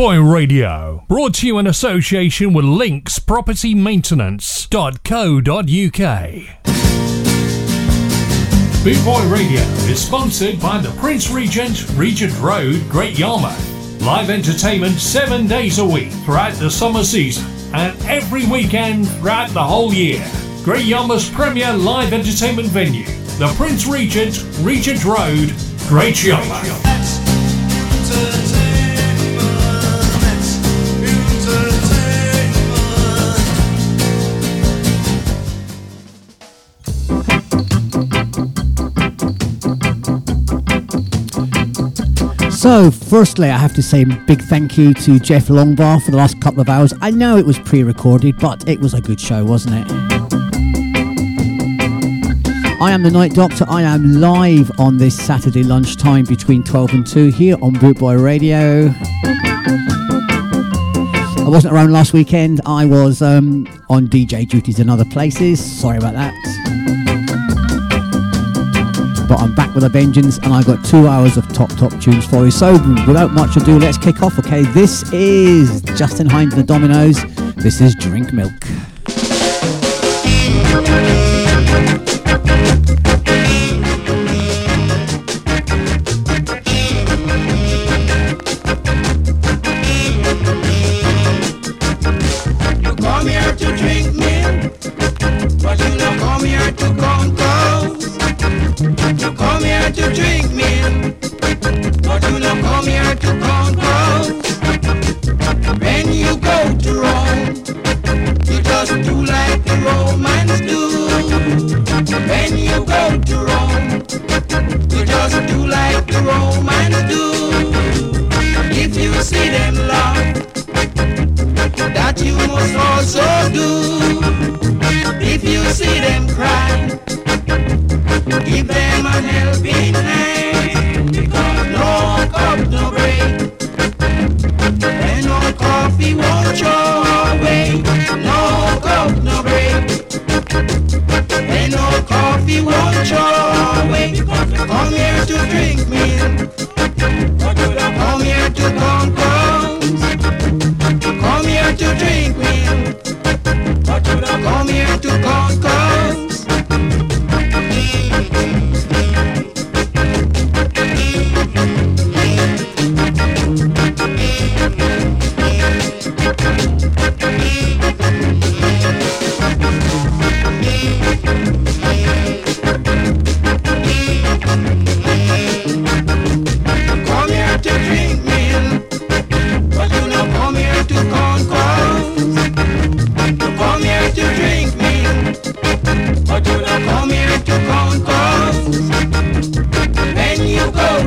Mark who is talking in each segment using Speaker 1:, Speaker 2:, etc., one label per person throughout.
Speaker 1: Bootboy Radio, brought to you in association with Links Property Maintenance.co.uk. Bootboy Radio is sponsored by the Prince Regent, Regent Road, Great Yarmouth. Live entertainment seven days a week throughout the summer season and every weekend throughout the whole year. Great Yarmouth's premier live entertainment venue, the Prince Regent, Regent Road, Great Yarmouth.
Speaker 2: So, firstly, I have to say big thank you to Jeff Longbar for the last couple of hours. I know it was pre recorded, but it was a good show, wasn't it? I am the Night Doctor. I am live on this Saturday lunchtime between 12 and 2 here on Bootboy Radio. I wasn't around last weekend. I was um, on DJ duties in other places. Sorry about that but I'm back with a vengeance and I've got two hours of top top tunes for you. So without much ado, let's kick off. Okay, this is Justin Hinds and the Dominoes. This is Drink Milk.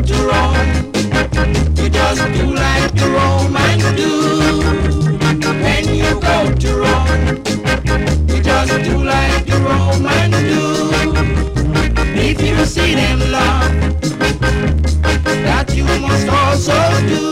Speaker 3: This is the latest dance that's going around. Listen to what we're putting down.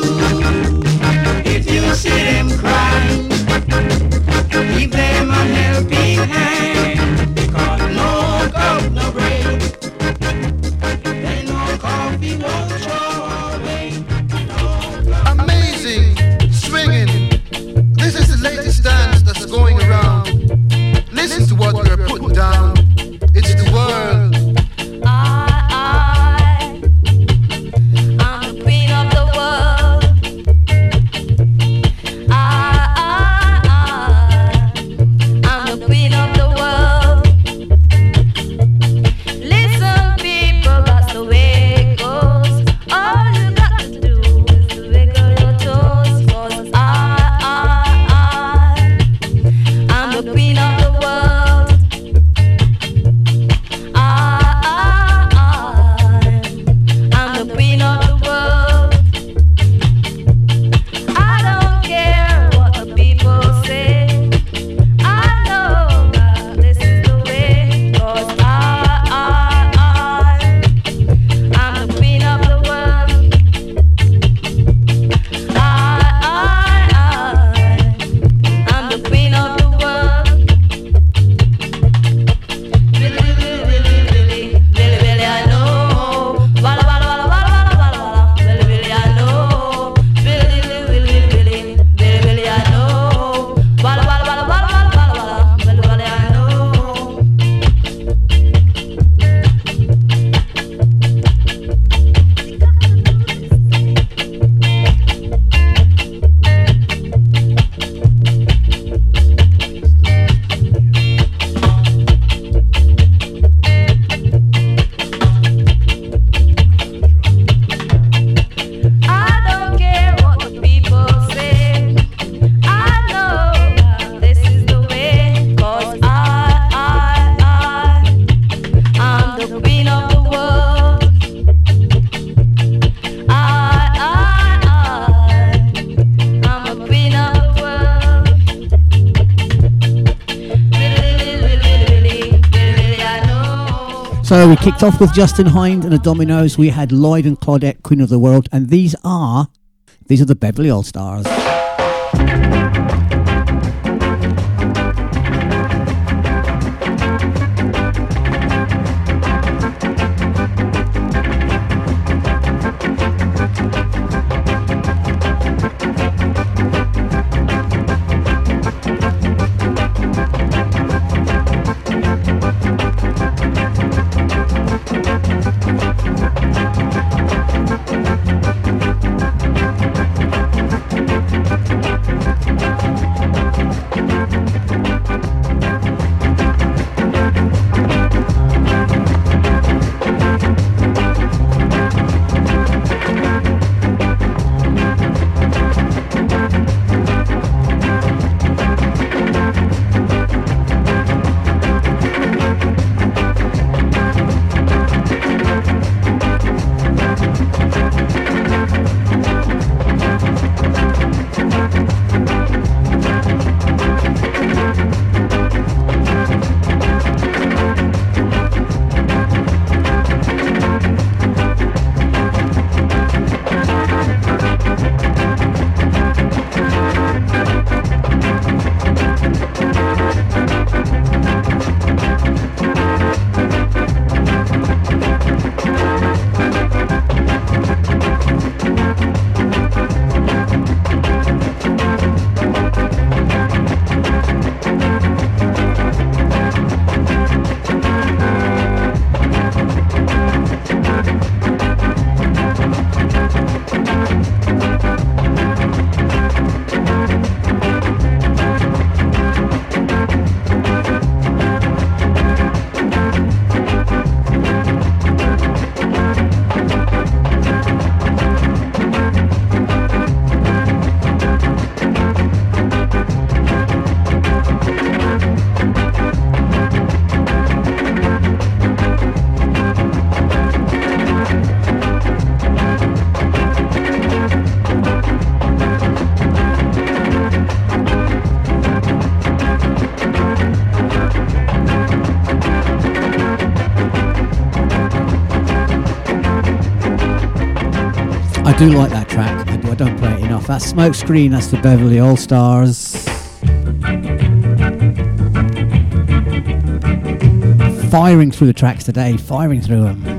Speaker 4: Off with Justin Hind and the Dominoes. We had Lloyd and Claudette, Queen of the World, and these are these are the Beverly All Stars. Do like that track. I, do, I don't play it enough. That smoke screen, that's the Beverly All Stars. Firing through the tracks today, firing through them.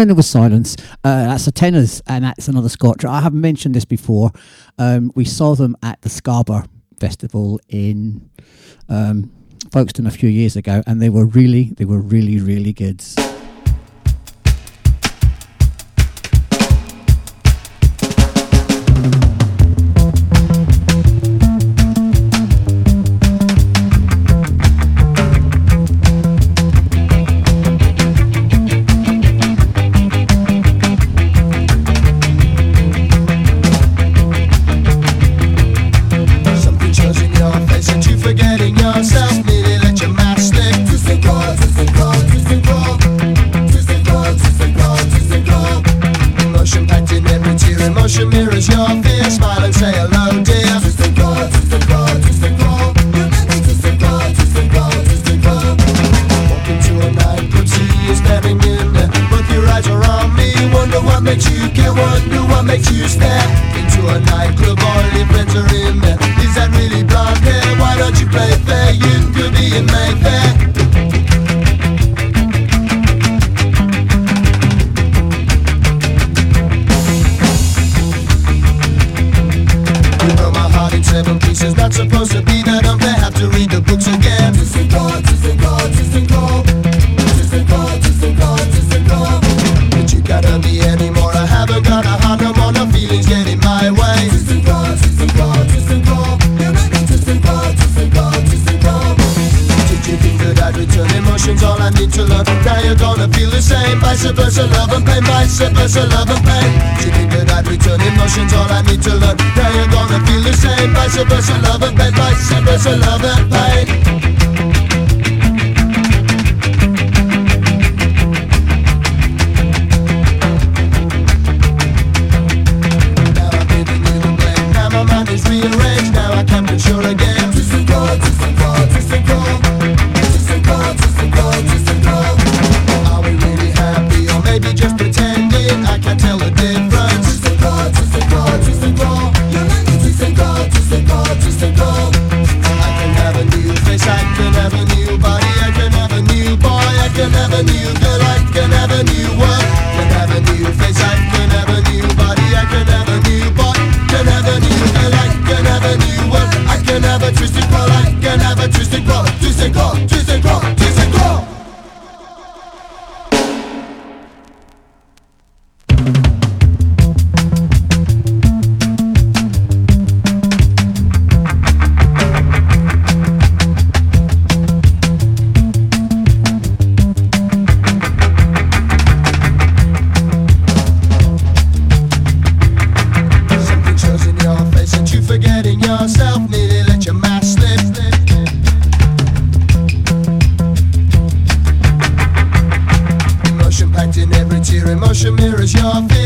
Speaker 5: Then there was silence. Uh, that's the tenors, and that's another Scotch. I haven't mentioned this before. Um, we saw them at the Scarborough Festival in um, Folkestone a few years ago, and they were really, they were really, really good.
Speaker 6: reciprocity, love and pain.
Speaker 7: She think that I return emotions, all I need to
Speaker 4: learn. Now you're gonna feel the same Vice versa, love and pain, vice versa, love picture mirrors your face.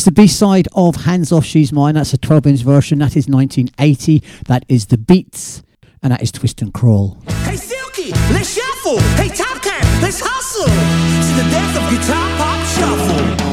Speaker 4: That's the B
Speaker 7: side of Hands Off She's Mine. That's a 12 inch version. That is 1980. That is The
Speaker 4: Beats, and that is Twist and Crawl. Hey, Silky, let's shuffle. Hey, Top Cat, let's hustle. To the
Speaker 7: death of guitar pop shuffle.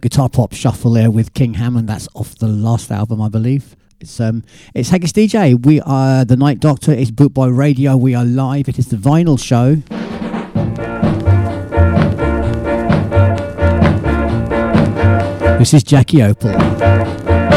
Speaker 6: guitar pop shuffle there with King Hammond. That's off the last album, I believe. It's um, it's Haggis DJ. We are the Night Doctor. It's Boot Boy Radio. We are live. It is the Vinyl Show. This is Jackie Opel.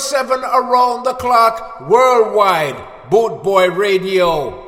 Speaker 6: 24 7 around the clock worldwide. Boot Boy Radio.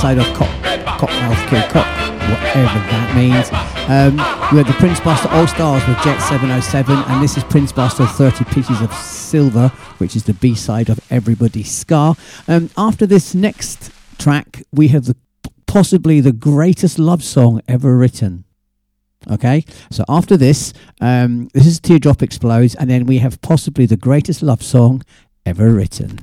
Speaker 8: Side of Cock, Cock Mouth Kill Cock, whatever that means. Um, we had the Prince Buster All Stars with Jet 707, and this is Prince Buster 30 Pieces of Silver, which is the B side of Everybody's Ska. Um, after this next track, we have the, possibly the greatest love song ever written. Okay, so after this, um, this is Teardrop Explodes, and then we have possibly the greatest love song ever written.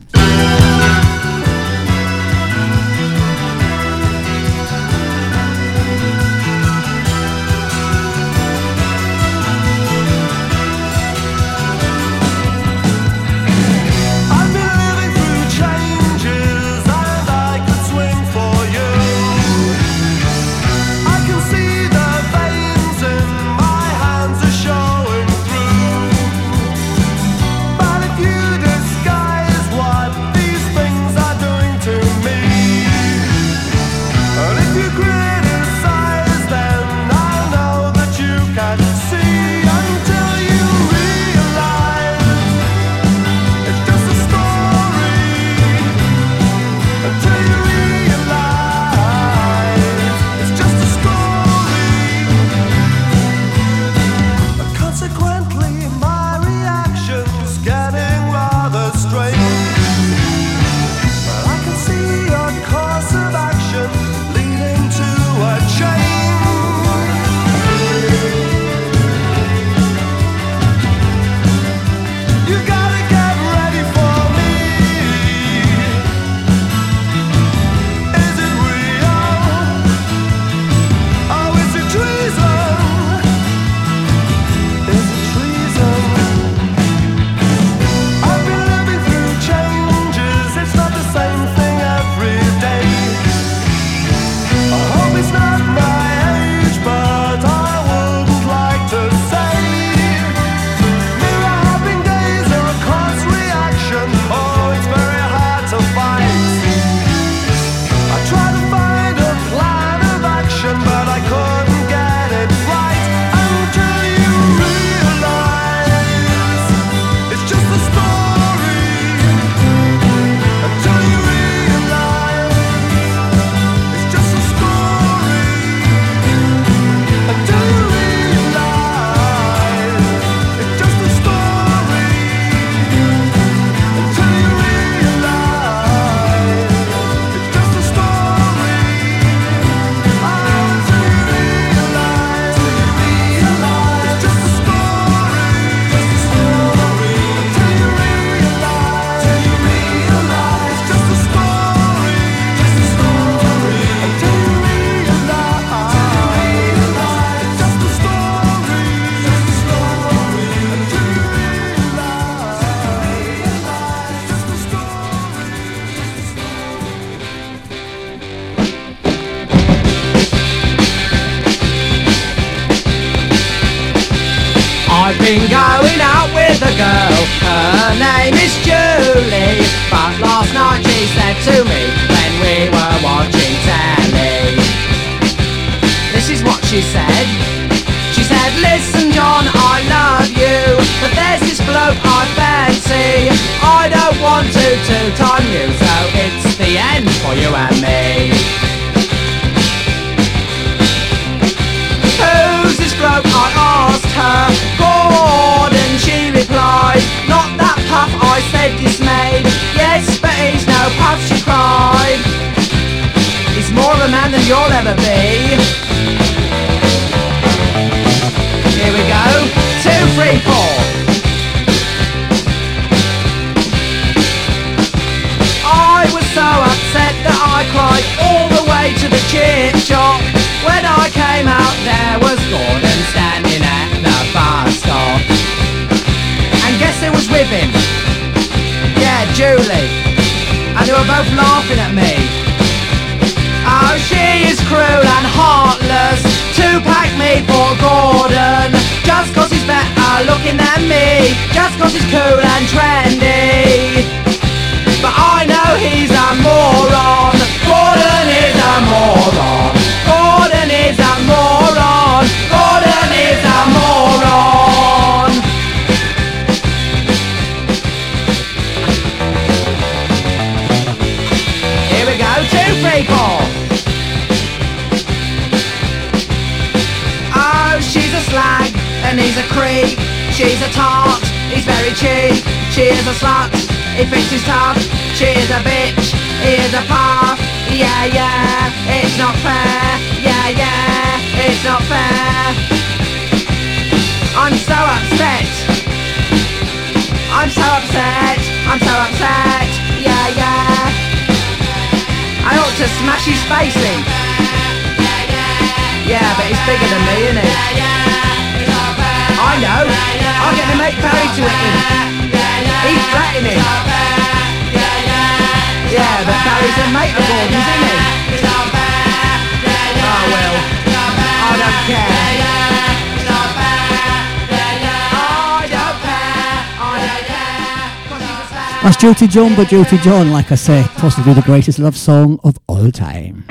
Speaker 9: cool and trendy. She's a bitch, is a path. Yeah, yeah, it's not fair. Yeah, yeah, it's not fair. I'm so upset. I'm so upset. I'm so upset. Yeah, yeah. I ought to smash his face in. Yeah, but he's bigger than me, isn't it? I know. I'm gonna make Perry to it. He's flattening. Yeah, but Barry's a mate of Gordon's, isn't he? It's not bad, yeah, yeah. I will. don't care.
Speaker 10: That's Duty John but Duty John, like I say, possibly the greatest love song of all time.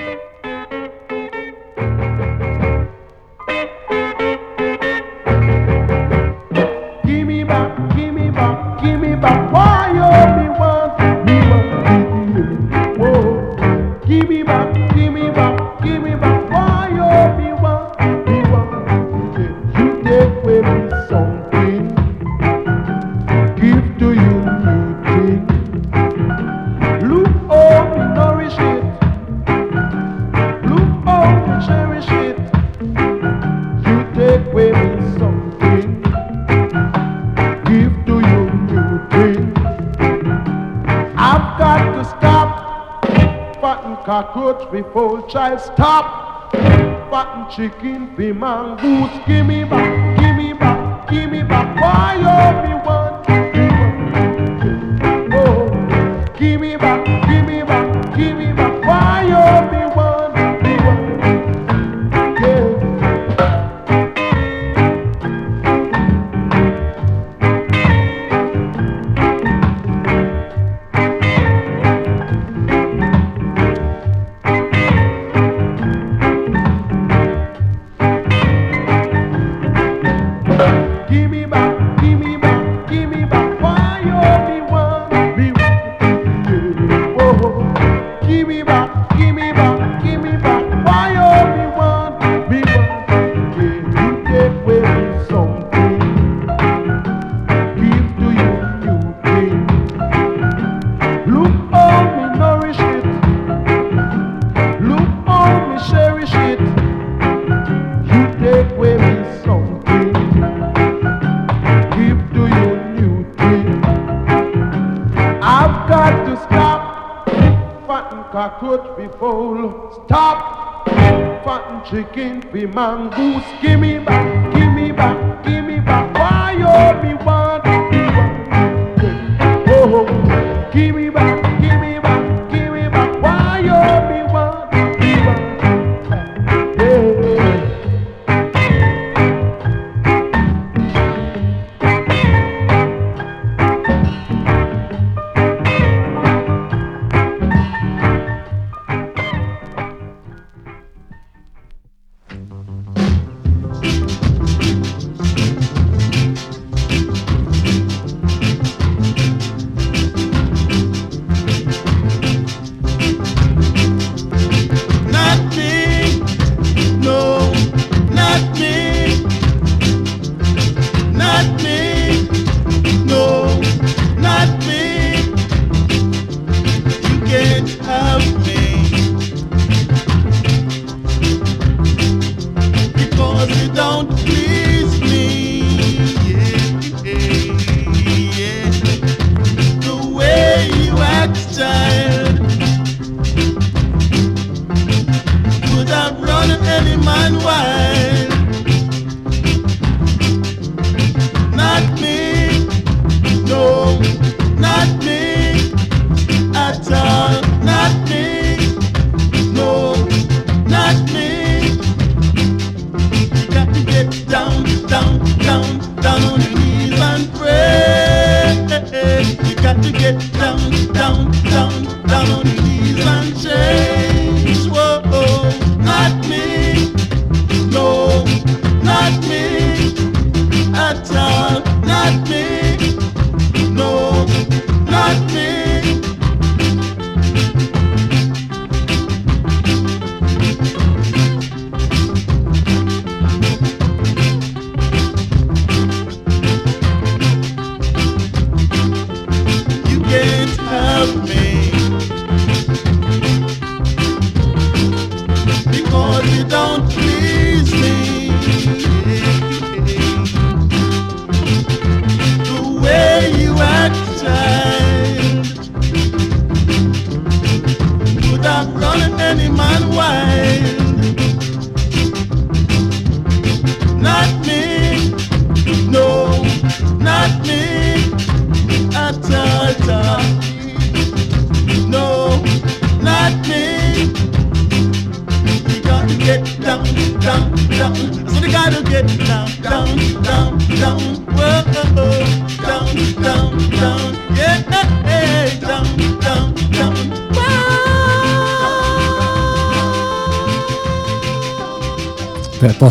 Speaker 8: child, stop. Button chicken, be mongoose, give me back.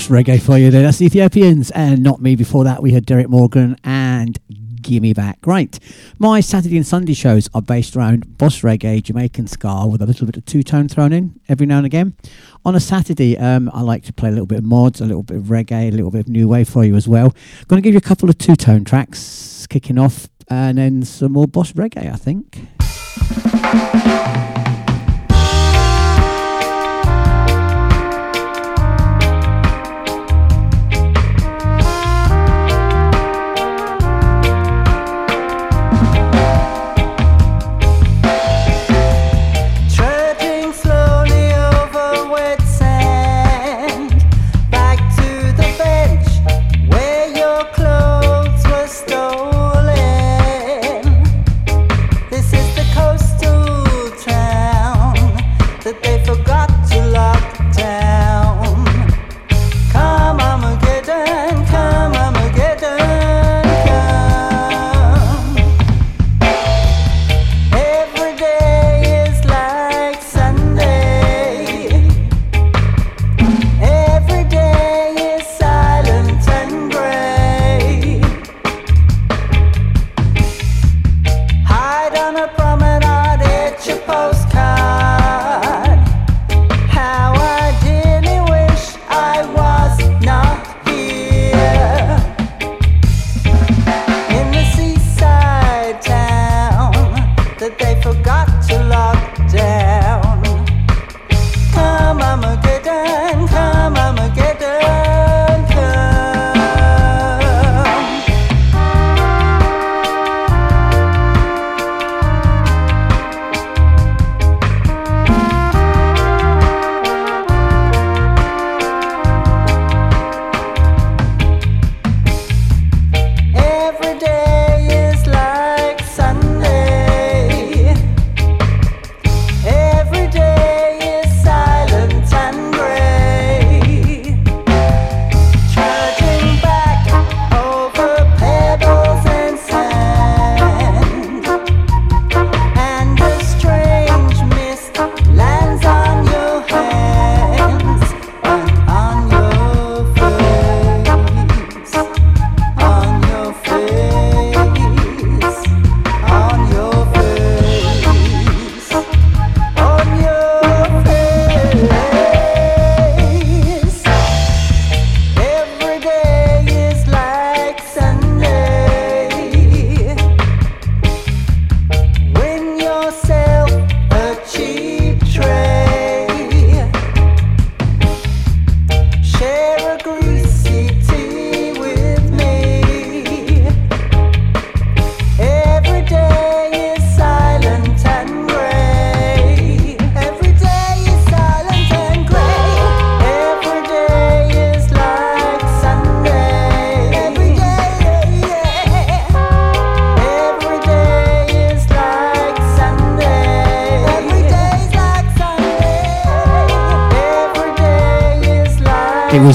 Speaker 11: Reggae for you there. That's the Ethiopians and not me. Before that, we had Derrick Morgan and Gimme Back. Right. My Saturday and Sunday shows are based around boss reggae, Jamaican ska with a little bit of two tone thrown in every now and again. On a Saturday, um, I like to play a little bit of mods, a little bit of reggae, a little bit of new wave for you as well. Going to give you a couple of two tone tracks kicking off and then some more boss reggae, I think.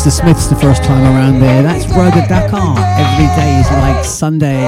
Speaker 4: Was the
Speaker 11: Smiths the first time around there. That's Roger Dakar. Every day is like Sunday.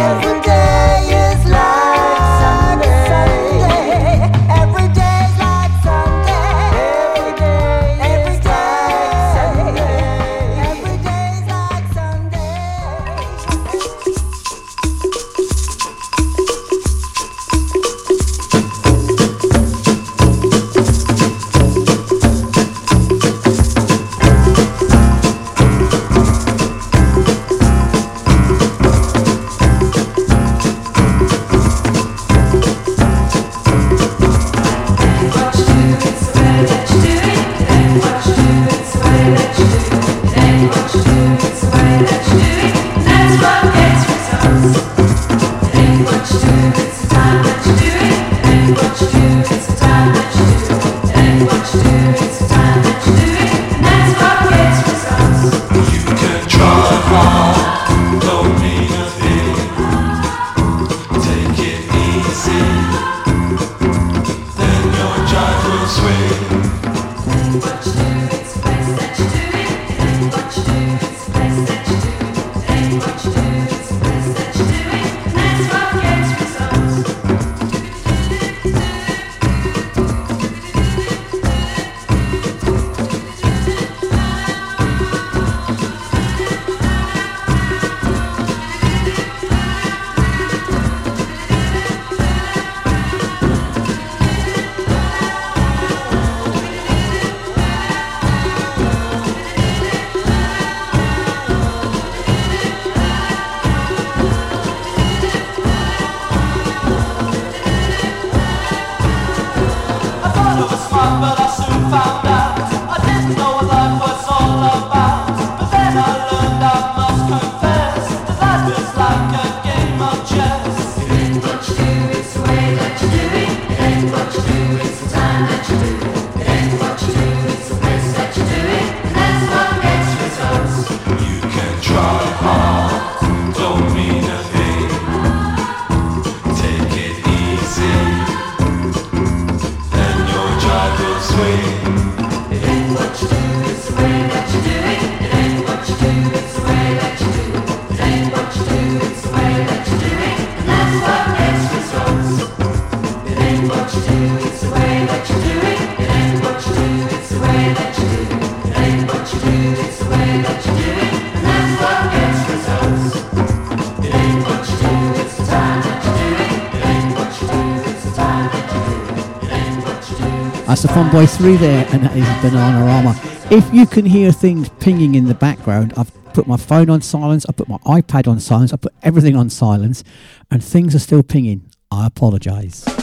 Speaker 8: Fun Boy 3 there, and that is banana Bananarama. If you can hear things pinging in the background, I've put my phone on silence, I put my iPad on silence, I put everything on silence, and things are still pinging. I apologise.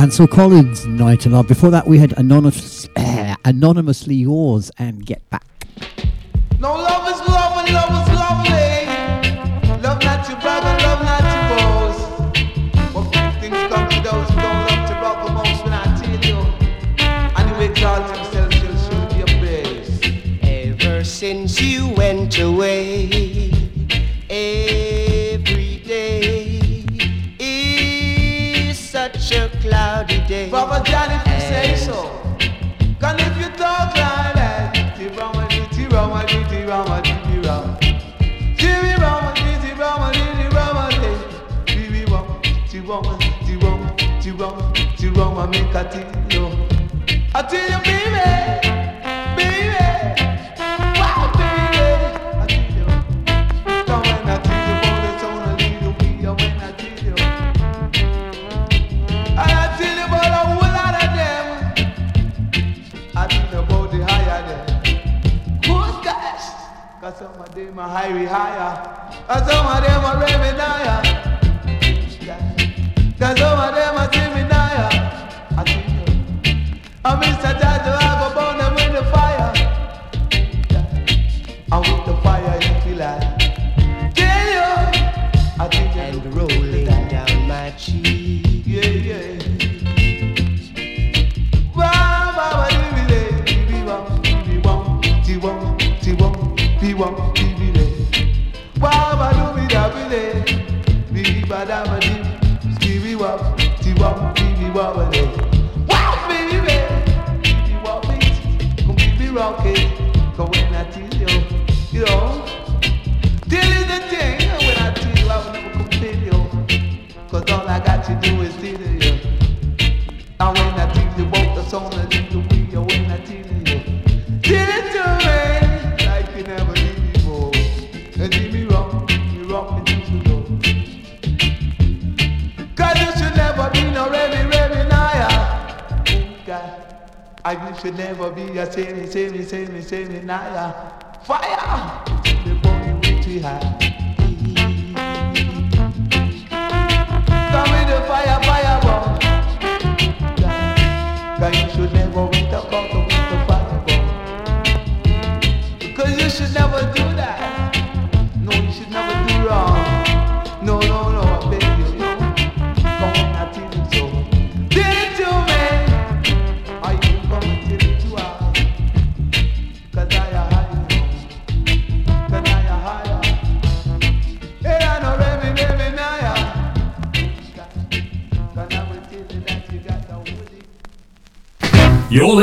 Speaker 4: Ansel Collins, Night and Love. Before that, we had anonymous, Anonymously Yours and Get Back.
Speaker 12: No love. Baba John if you say so. If you talk like that, Jibby Rama Jitty Rama Jitty Rama Jitty Rama. Rama Rama Rama Rama Rama Rama Rama Rama higher, higher. And some of them are raving higher.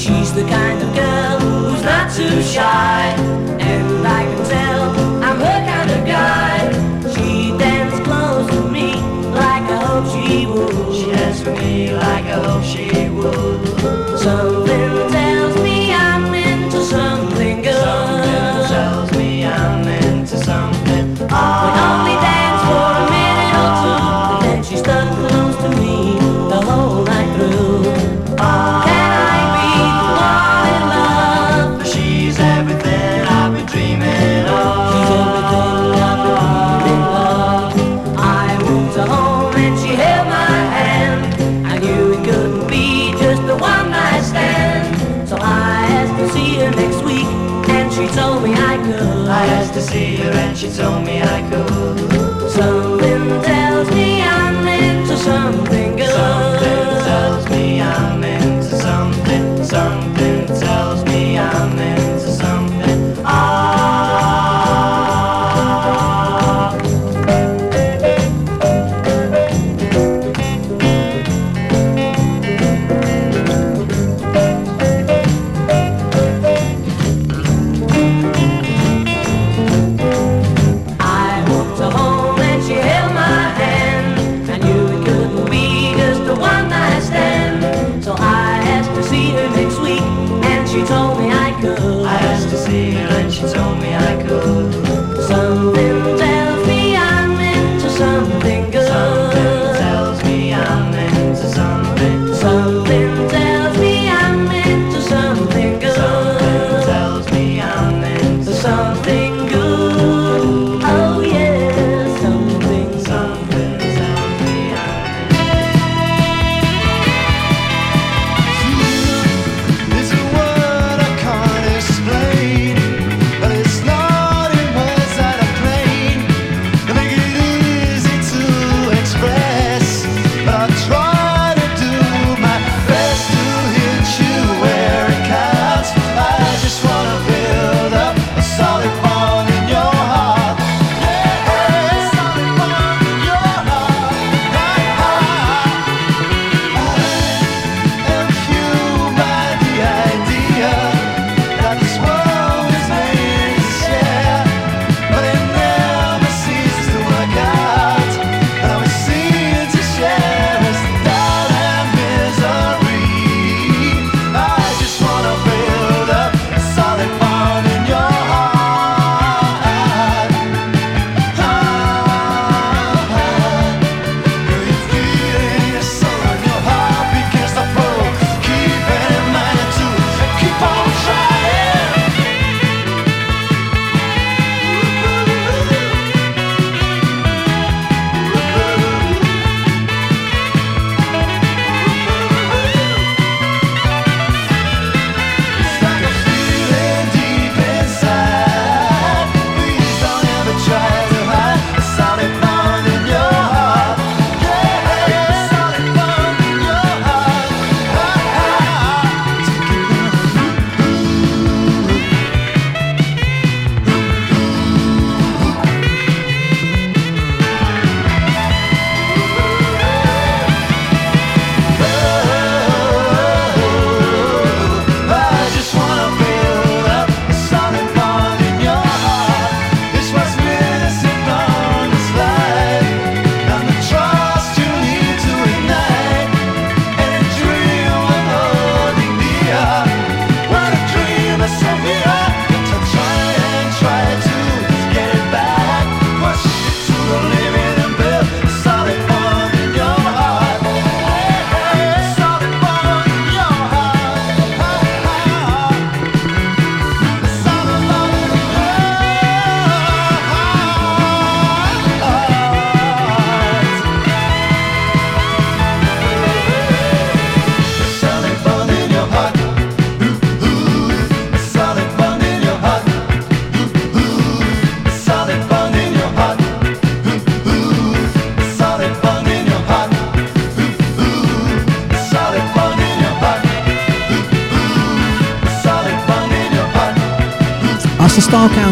Speaker 13: She's the kind of girl who's not too shy.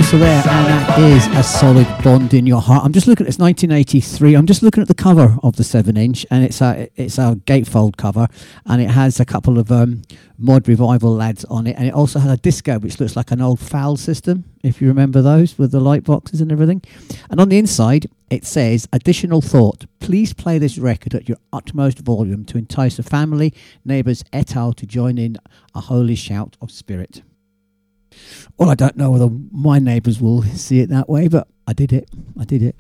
Speaker 14: Council there, and that is a solid bond in your heart. I'm just looking. It's 1983. I'm just looking at the cover of the seven-inch, and it's a it's a gatefold cover, and it has a couple of um, mod revival lads on it, and it also has a disco which looks like an old foul system, if you remember those with the light boxes and everything. And on the inside, it says, "Additional thought: Please play this record at your utmost volume to entice the family, neighbours, et al. to join in a holy shout of spirit." Well, I don't know whether my neighbours will see it that way, but I did it. I did it.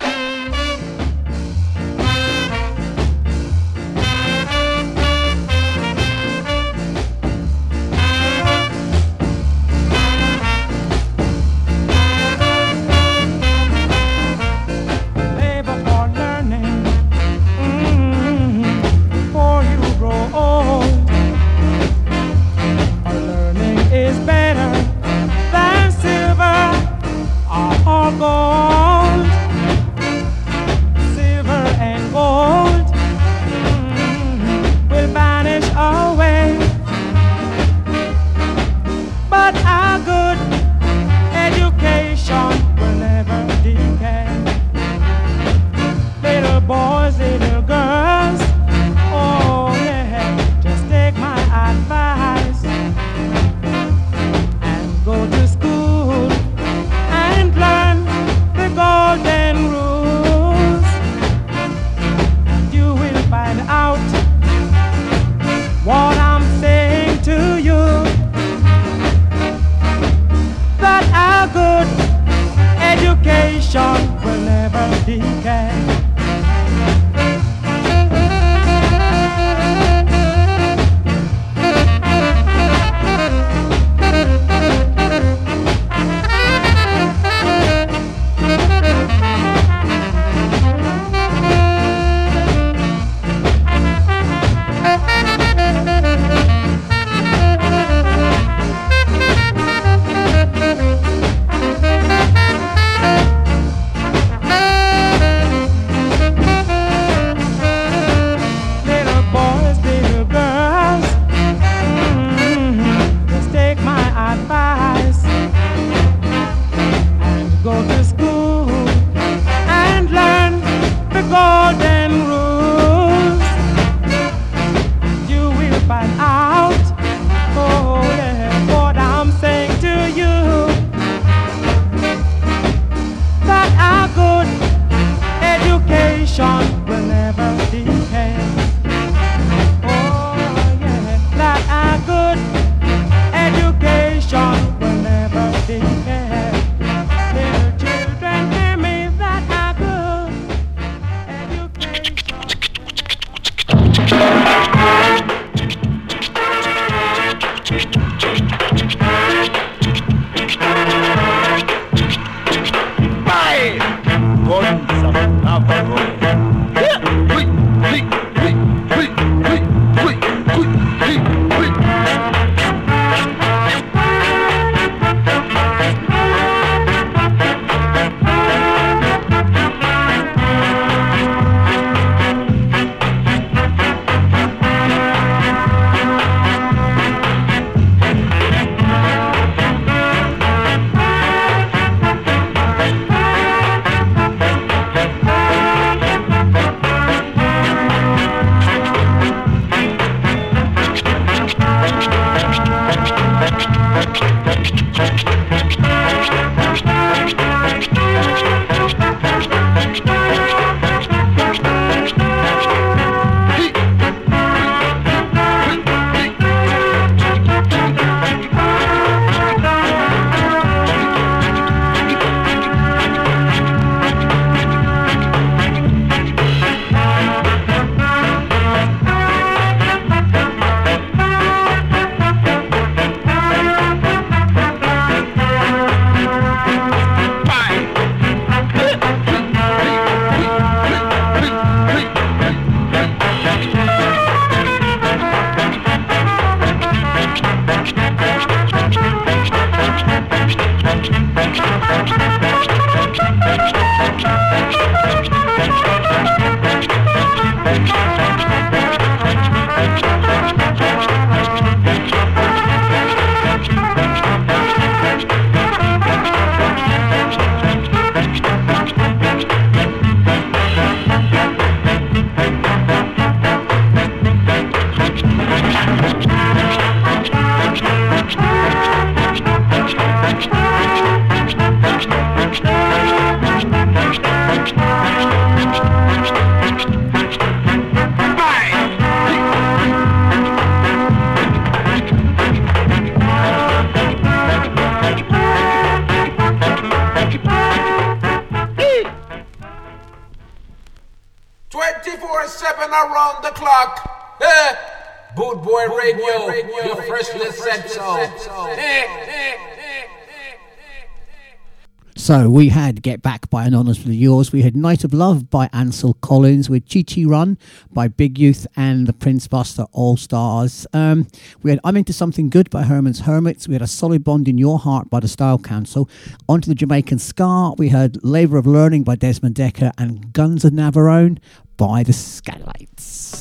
Speaker 15: So
Speaker 4: we had Get Back by Anonymously Yours. We had Night of Love by Ansel Collins. We had Chi Chi Run by Big Youth and the Prince Buster All Stars. Um, we had I'm Into Something Good by Herman's Hermits. We had A Solid Bond in Your Heart by the Style Council. Onto the Jamaican Ska. We had Labour of Learning by Desmond Dekker and Guns of Navarone by
Speaker 16: the
Speaker 17: Skatalites.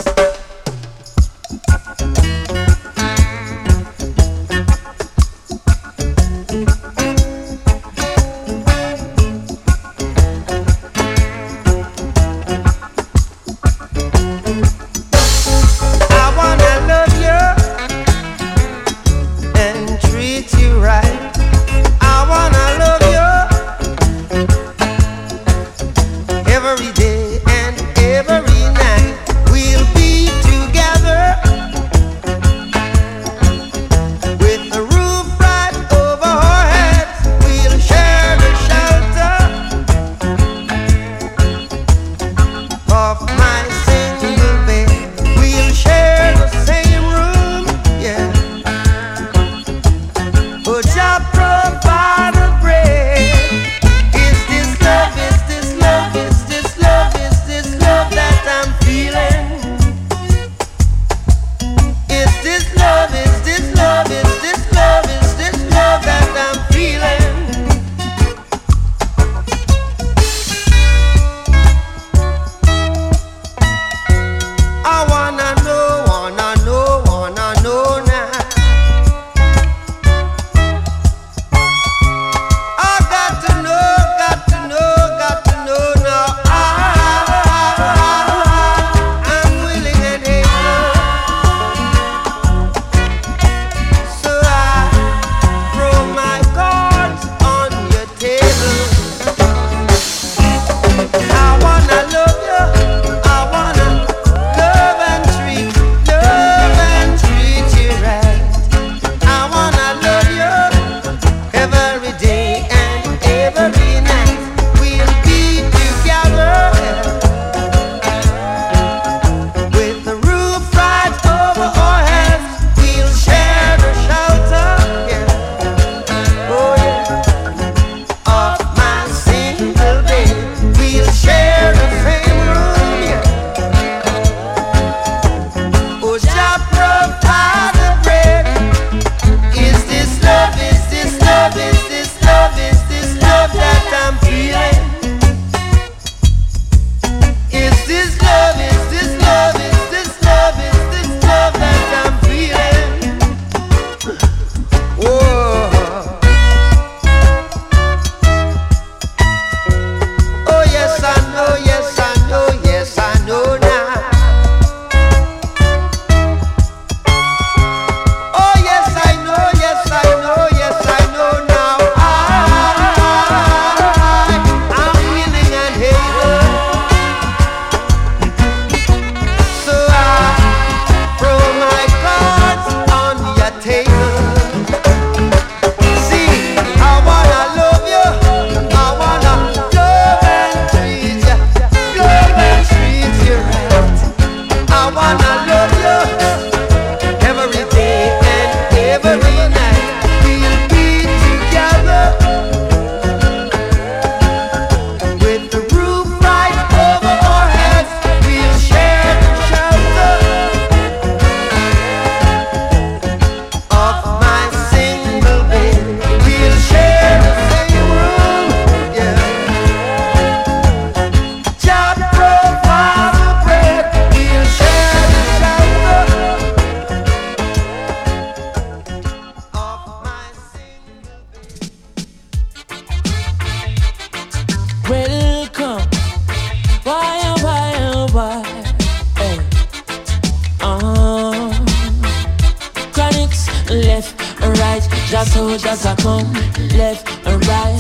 Speaker 17: and right. Just soldiers a come, left and right.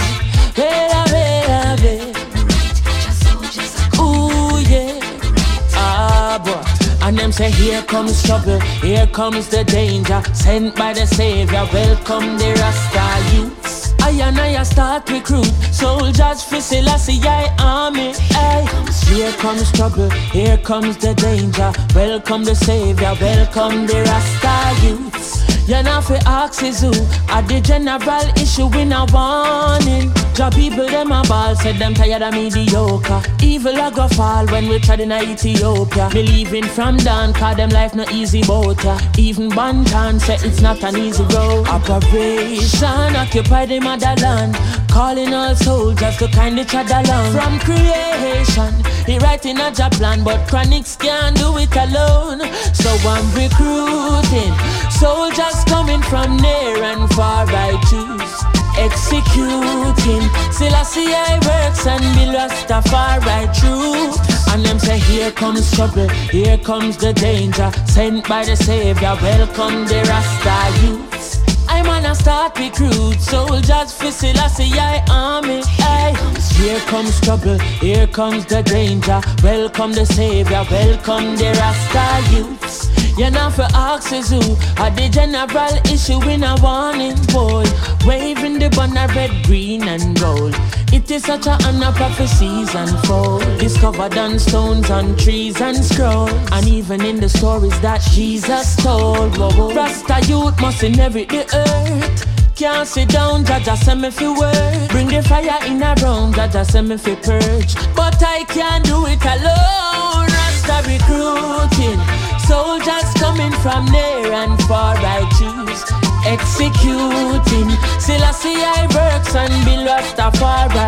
Speaker 17: Wait a wait a wait. Ooh yeah, ah boy. And them say here comes trouble, here comes the danger. Sent by the Savior, welcome the Rasta youths. I and I
Speaker 18: start recruit soldiers for Selassie I army. Aye. Here comes trouble, here comes the danger. Welcome the Savior, welcome the Rasta youths. You know fi ask is who At the general issue in a warning Job people them a ball Said them tired of mediocre. Evil a go fall when we tried in Ethiopia. Believing from down Cause them life not easy boat Even Banton said it's not an easy road. Operation Occupy the motherland. Calling all soldiers to kind each other along. From creation He writing a job plan But Chronixx can't do it alone. So I'm recruiting Soldiers coming from near and far I choose Executing. Selassie I works and Bill Rastafari true. And them say here comes trouble Here comes the danger. Sent by the savior Welcome the Rasta youths I'm on a start recruit soldiers for Selassie I army. Here comes trouble, here comes the danger. Welcome the savior, welcome the Rasta youths. You know for axes who are the general issue in a warning boy. Waving the banner red, green and gold. It is such a honor prophecies unfold. Discovered on stones, on trees and scrolls. And even in the stories that Jesus told. Whoa. Rasta youth must inherit the earth. Can't sit down, Jaja send me fi work. Bring the fire in a room, Jaja send me fi purge. But I can't do it alone. Rasta recruiting. Soldiers coming from near and far I choose Executing. Selassie I works and Bill Rastafari.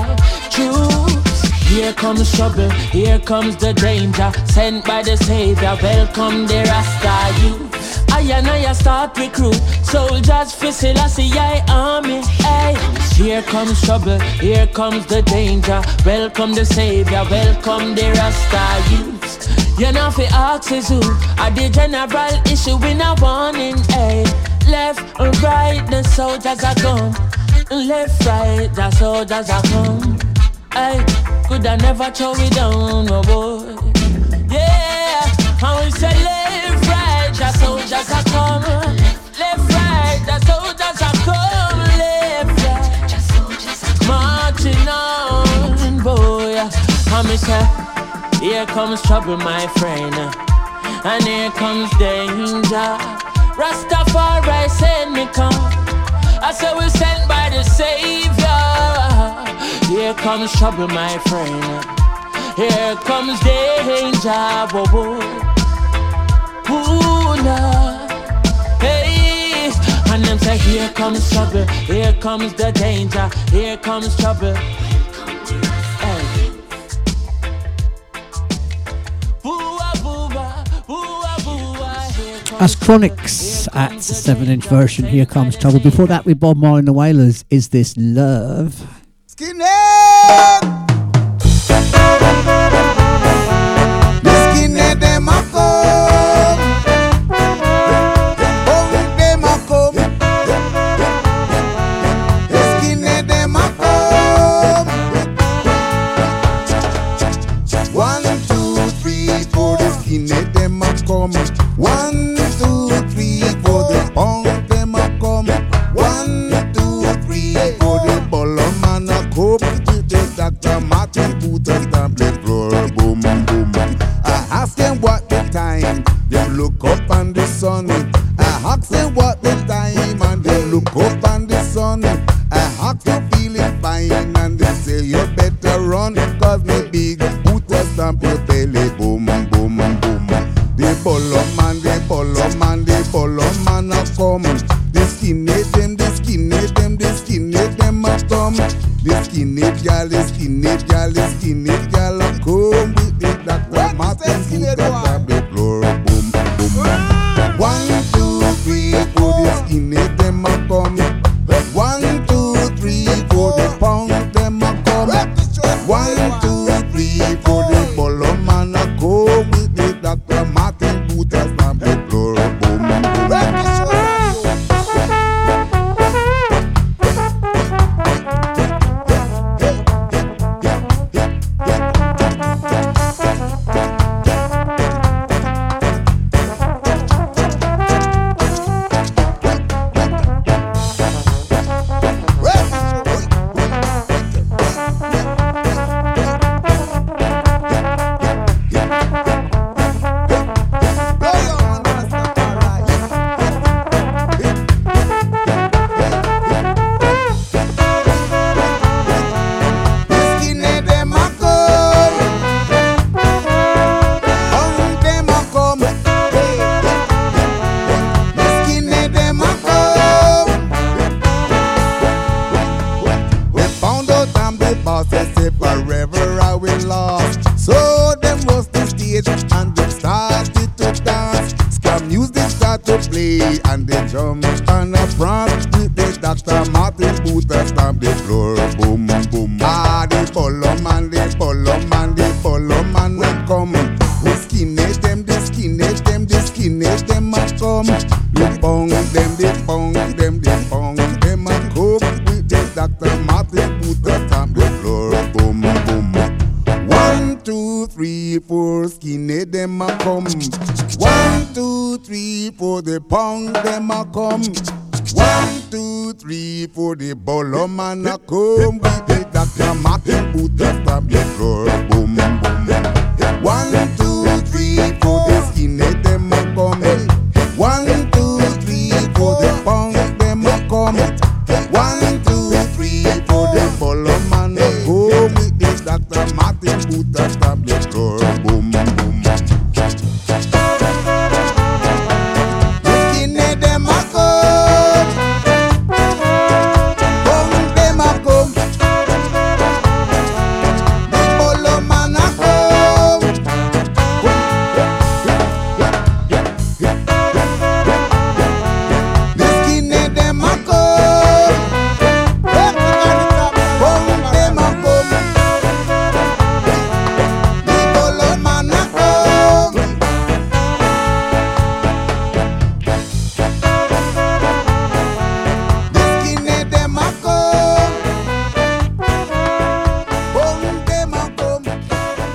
Speaker 18: Troops Here comes trouble, here comes the danger. Sent by the savior, welcome the Rasta youth. I and I start recruit Soldiers for Selassie I army Hey, here comes trouble, here comes the danger. Welcome the savior, welcome the Rasta youths you know fi ask is who? Are the general issue in a warning Hey, left or right the soldiers are come Left right the soldiers are come Hey, could I never throw it down no boy. Yeah, and we say left right the soldiers are come Left right the soldiers are come Left right the soldiers are Marching on boy. And me say here comes trouble, my friend, and here comes danger. Rastafari send me come. I said we're sent by the Savior. Here comes trouble, my friend. Here comes danger, whoa, whoa. Ooh, nah. Hey, and them say here comes trouble, here comes the danger, here comes trouble.
Speaker 4: As Chronixx at the 7 inch version, Here Comes Trouble. Before that, with Bob Marley and the Wailers, Is This Love?
Speaker 19: Skinhead!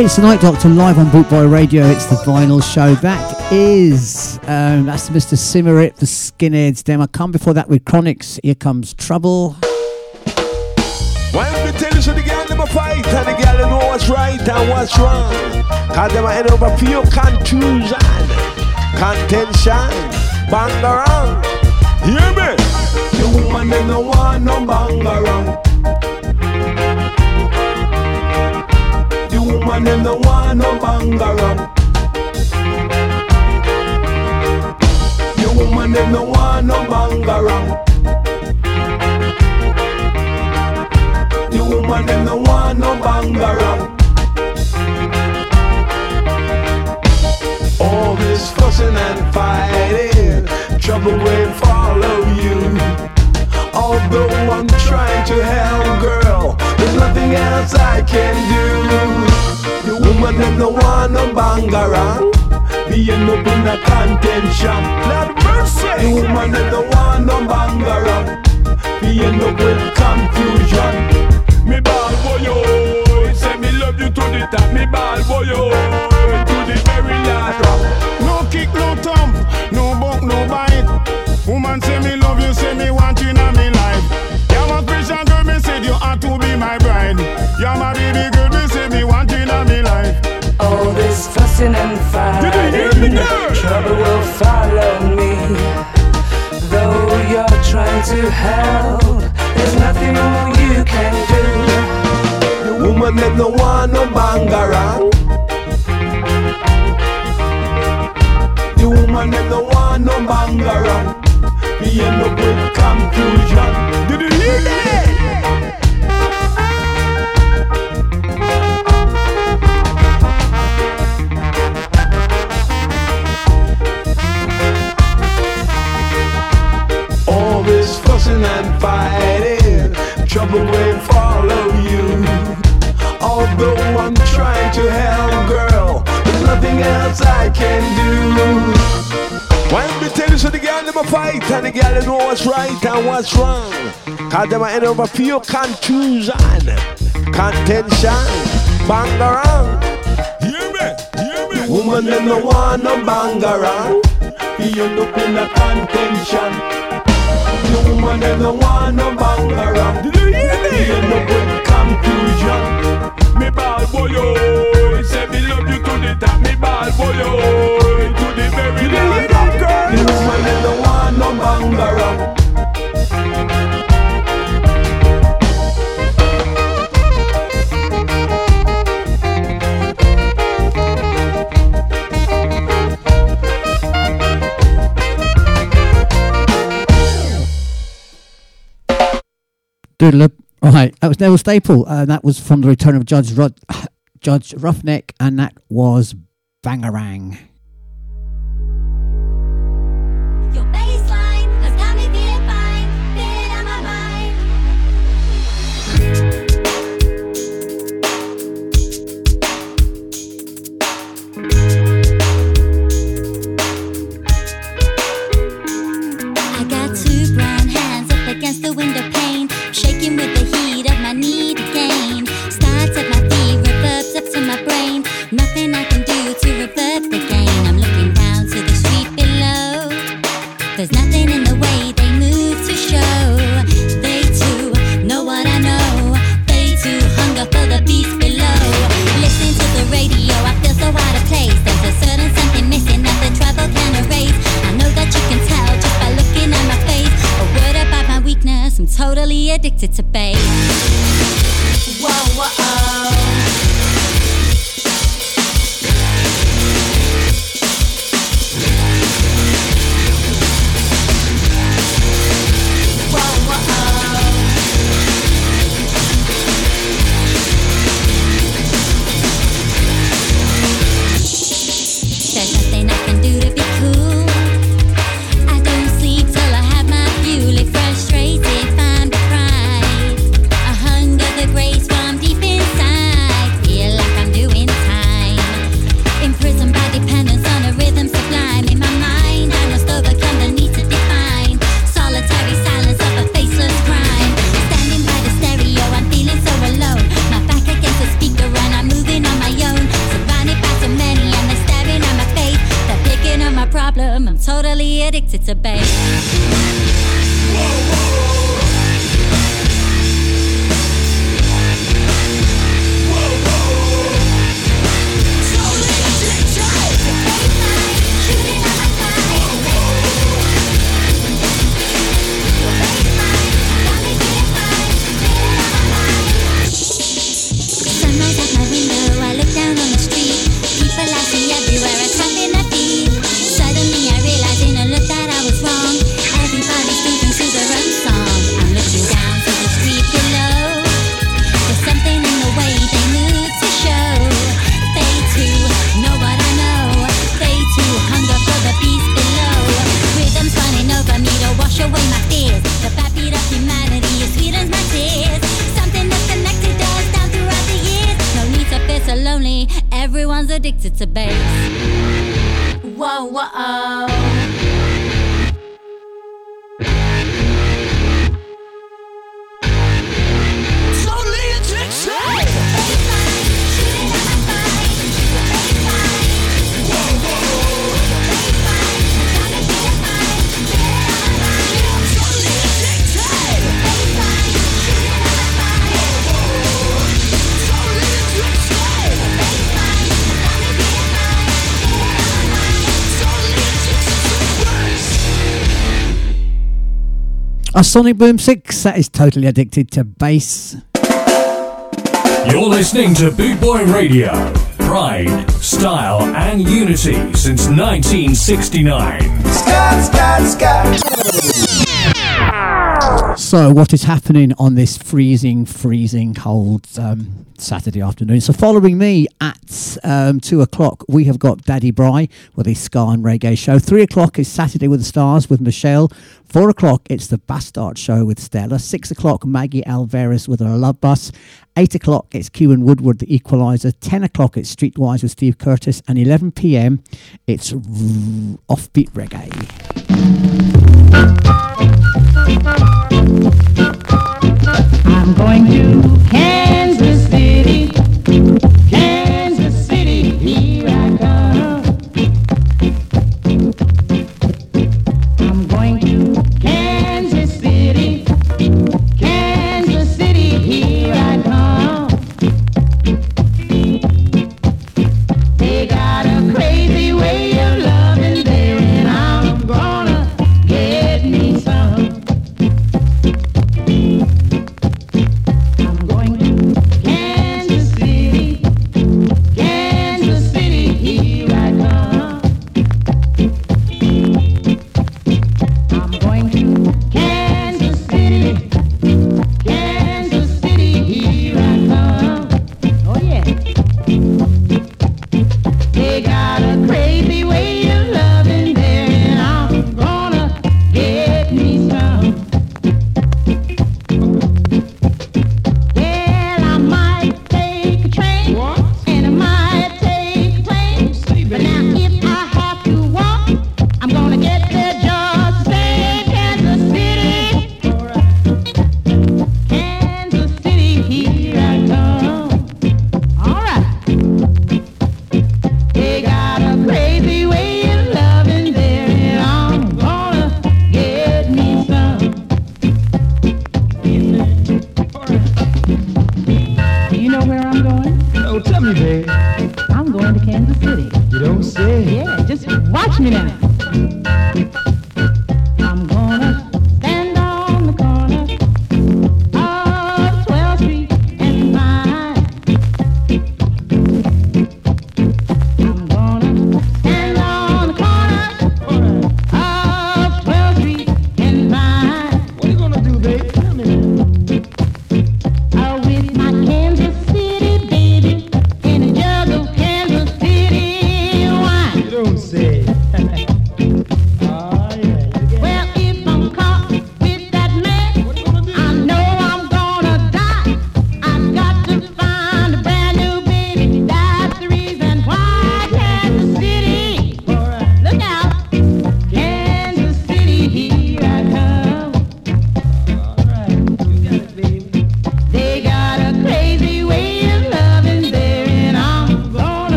Speaker 4: It's the Night Doctor live on Bootboy Radio. It's the vinyl show. That is, um, that's Mr. Symarip, the Skinheads demo. Come before that with Chronixx. Here comes Trouble.
Speaker 20: Why don't we tell you so the girl them a fight and the girl know what's right and what's wrong. Cause them a head over for your confusion, contention, bang around. Hear me? The woman them no want no bang around. Woman them no want no bang around. The woman them no want no bang around. The woman them no want no bang around. All this fussing and fighting, trouble will follow you. Although I'm trying to help, girl, there's nothing else I can do. The woman them no want no bang around. Me end up in a contention. Lord mercy. The woman them no want no bang around. Me end up with confusion. Me ball boy, oh, say me love you to the top. Me ball boy, oh, to the very last drop.
Speaker 21: No kick, no thump, no buck, no bite. Woman say me love you, say me want you in my said you ought to be my bride. You're my baby girl, me say me want you in my life.
Speaker 22: All this fussing and fighting, trouble will follow me. Though you're trying to help, there's nothing more you can do.
Speaker 20: The woman them no want no bang. The woman them no want no bang around. Me end up with confusion. Did you hear that? Trouble will follow you. Although I'm trying to help, girl, there's nothing else I can do. Why we tell you so the girl a fight and the girl know what's right and what's wrong? Cause them a end over feel confusion, contention, bang around. Hear me, hear me. Woman them no want no bang around. He end up in a contention. Woman them no want no bang around. Did you hear me? He end up with confusion. Me ball boy, oh, say me love you to the top. Me ball boy, oh, to the very last. The woman them no want no bang around.
Speaker 4: Doodle. Right, that was Neville Staple. Uh, that was from the return of Judge Rod- Judge Roughneck, and that was Bangarang. Sonic Boom 6. That is totally addicted to bass.
Speaker 1: You're listening to Boot Boy Radio. Pride, style, and unity since 1969. Scott, Scott, Scott.
Speaker 4: So, what is happening on this freezing, freezing cold um, Saturday afternoon? So, following me at um, two o'clock, we have got Daddy Bry with his Ska and Reggae show. Three o'clock is Saturday with the Stars with Michelle. Four o'clock, it's the Bastard show with Stella. Six o'clock, Maggie Alvarez with her Love Bus. Eight o'clock, it's Kieran Woodward, the Equalizer. Ten o'clock, it's Streetwise with Steve Curtis. And 11 p.m., it's Offbeat Reggae.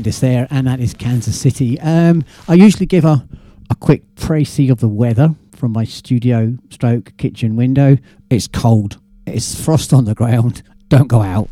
Speaker 4: Landis there, and that is Kansas City. Um, I usually give a, a quick précis of the weather from my studio stroke kitchen window. It's cold. It's frost on the ground. Don't go out.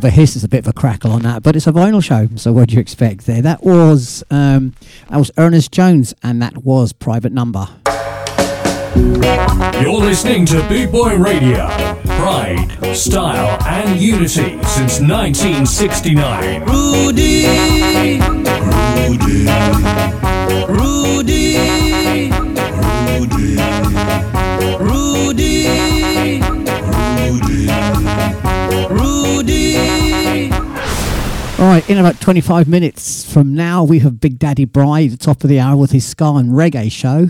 Speaker 23: of a hiss, it's a bit of a crackle on that, but it's a vinyl show, so what do you expect there? That was um, that was Ernest Jones, and that was Private Number.
Speaker 1: You're listening to Boot Boy Radio. Pride, style, and unity since 1969.
Speaker 18: Rudy, Rudy, Rudy, Rudy, Rudy, Rudy.
Speaker 23: Right, in about 25 minutes from now, we have Big Daddy Bry, the top of the hour, with his ska and reggae show.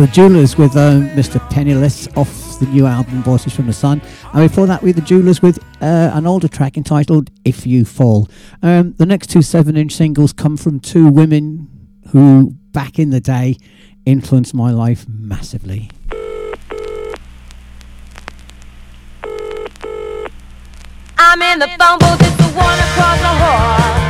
Speaker 24: The
Speaker 4: Jewelers with uh, Mr. Penniless off the new album Voices from the Sun. And before that, we the Jewelers with uh, an older track entitled If You Fall. Um, the next two seven inch singles come from two women who, back in the day, influenced my life massively.
Speaker 25: I'm in the it's the one across the hall.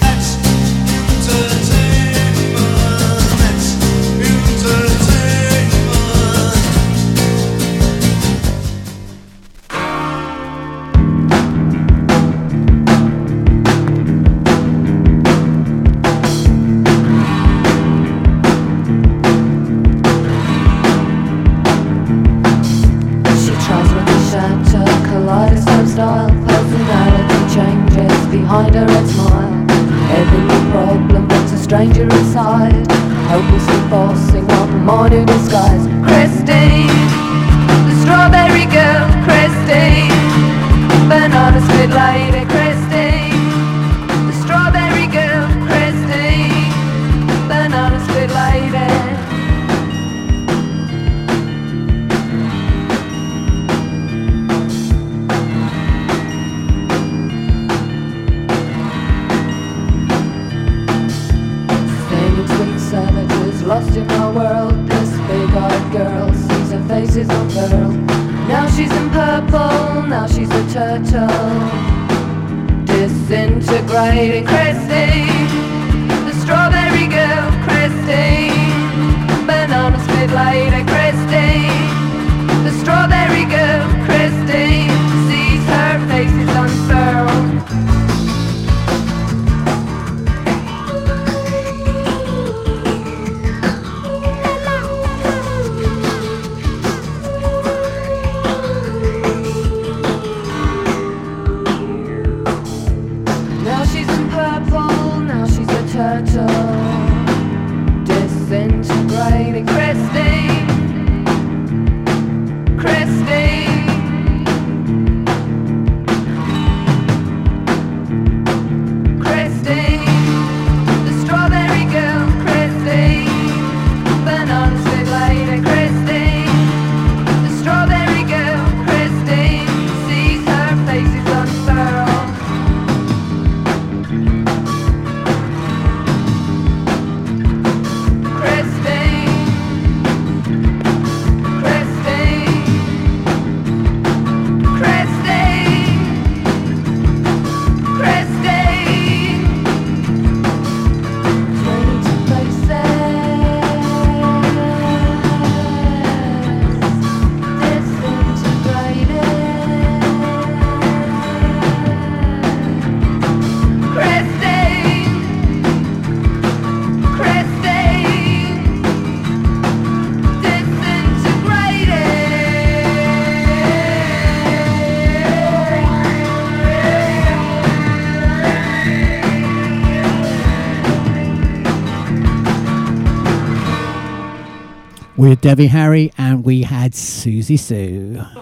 Speaker 22: with
Speaker 4: Debbie Harry, and we had
Speaker 18: Siouxsie Sioux.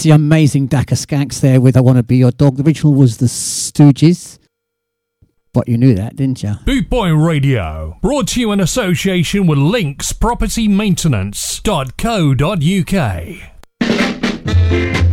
Speaker 4: That's the amazing Dakka Skanks there with I Want to Be Your Dog. The original was The Stooges. But you knew that, didn't you?
Speaker 1: Boot Boy Radio, brought to you in association with Links Property Maintenance.co.uk.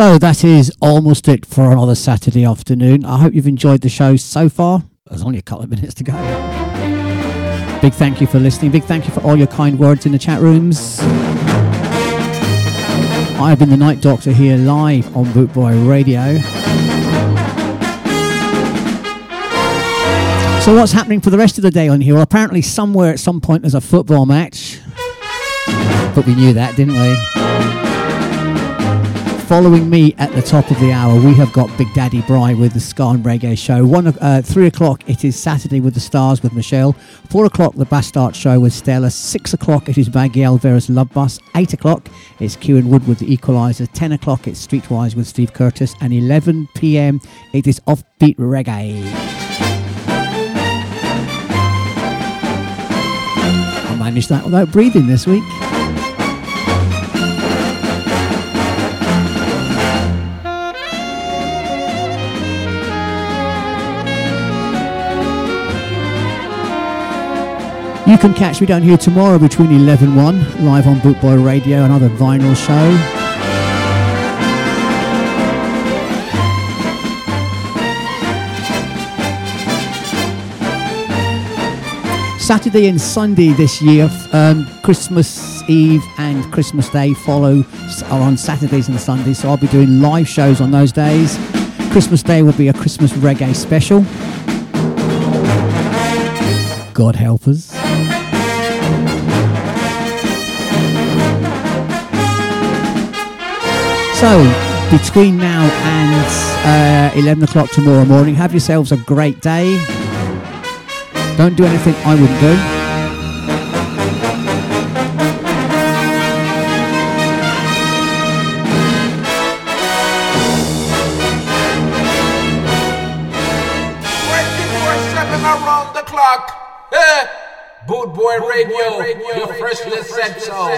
Speaker 4: So that is almost it for another Saturday afternoon. I hope you've enjoyed the show so far. There's only a couple of minutes to go. Big thank you for listening. Big thank you for all your kind words in the chat rooms. I have been the Night Doctor here live on Bootboy Radio. So what's happening for the rest of the day on here? Well, apparently somewhere at some point there's a football match. But we knew that, didn't we? Following me at the top of the hour, we have got Big Daddy Bry with the Ska and Reggae Show. One, uh, three o'clock, it is Saturday with the Stars with Michelle. Four o'clock, the Bastard Show with Stella. Six o'clock, it is Baggy Alvera's Love Bus. Eight o'clock, it's Kieran Wood with the Equalizer. Ten o'clock, it's Streetwise with Steve Curtis. And 11 p.m., it is Offbeat Reggae. I managed that without breathing this week. You can catch me down here tomorrow between 11 and 1, live on Bootboy Radio, another vinyl show. Saturday and Sunday this year, um, Christmas Eve and Christmas Day follow are on Saturdays and Sundays, so I'll be doing live shows on those days. Christmas Day will be a Christmas reggae special. God help us. So, between now and uh, 11 o'clock tomorrow morning, have yourselves a great day. Don't do anything I wouldn't do.
Speaker 6: Twenty-four seven around the clock. Eh, Boot Boy Radio, your freshly said so.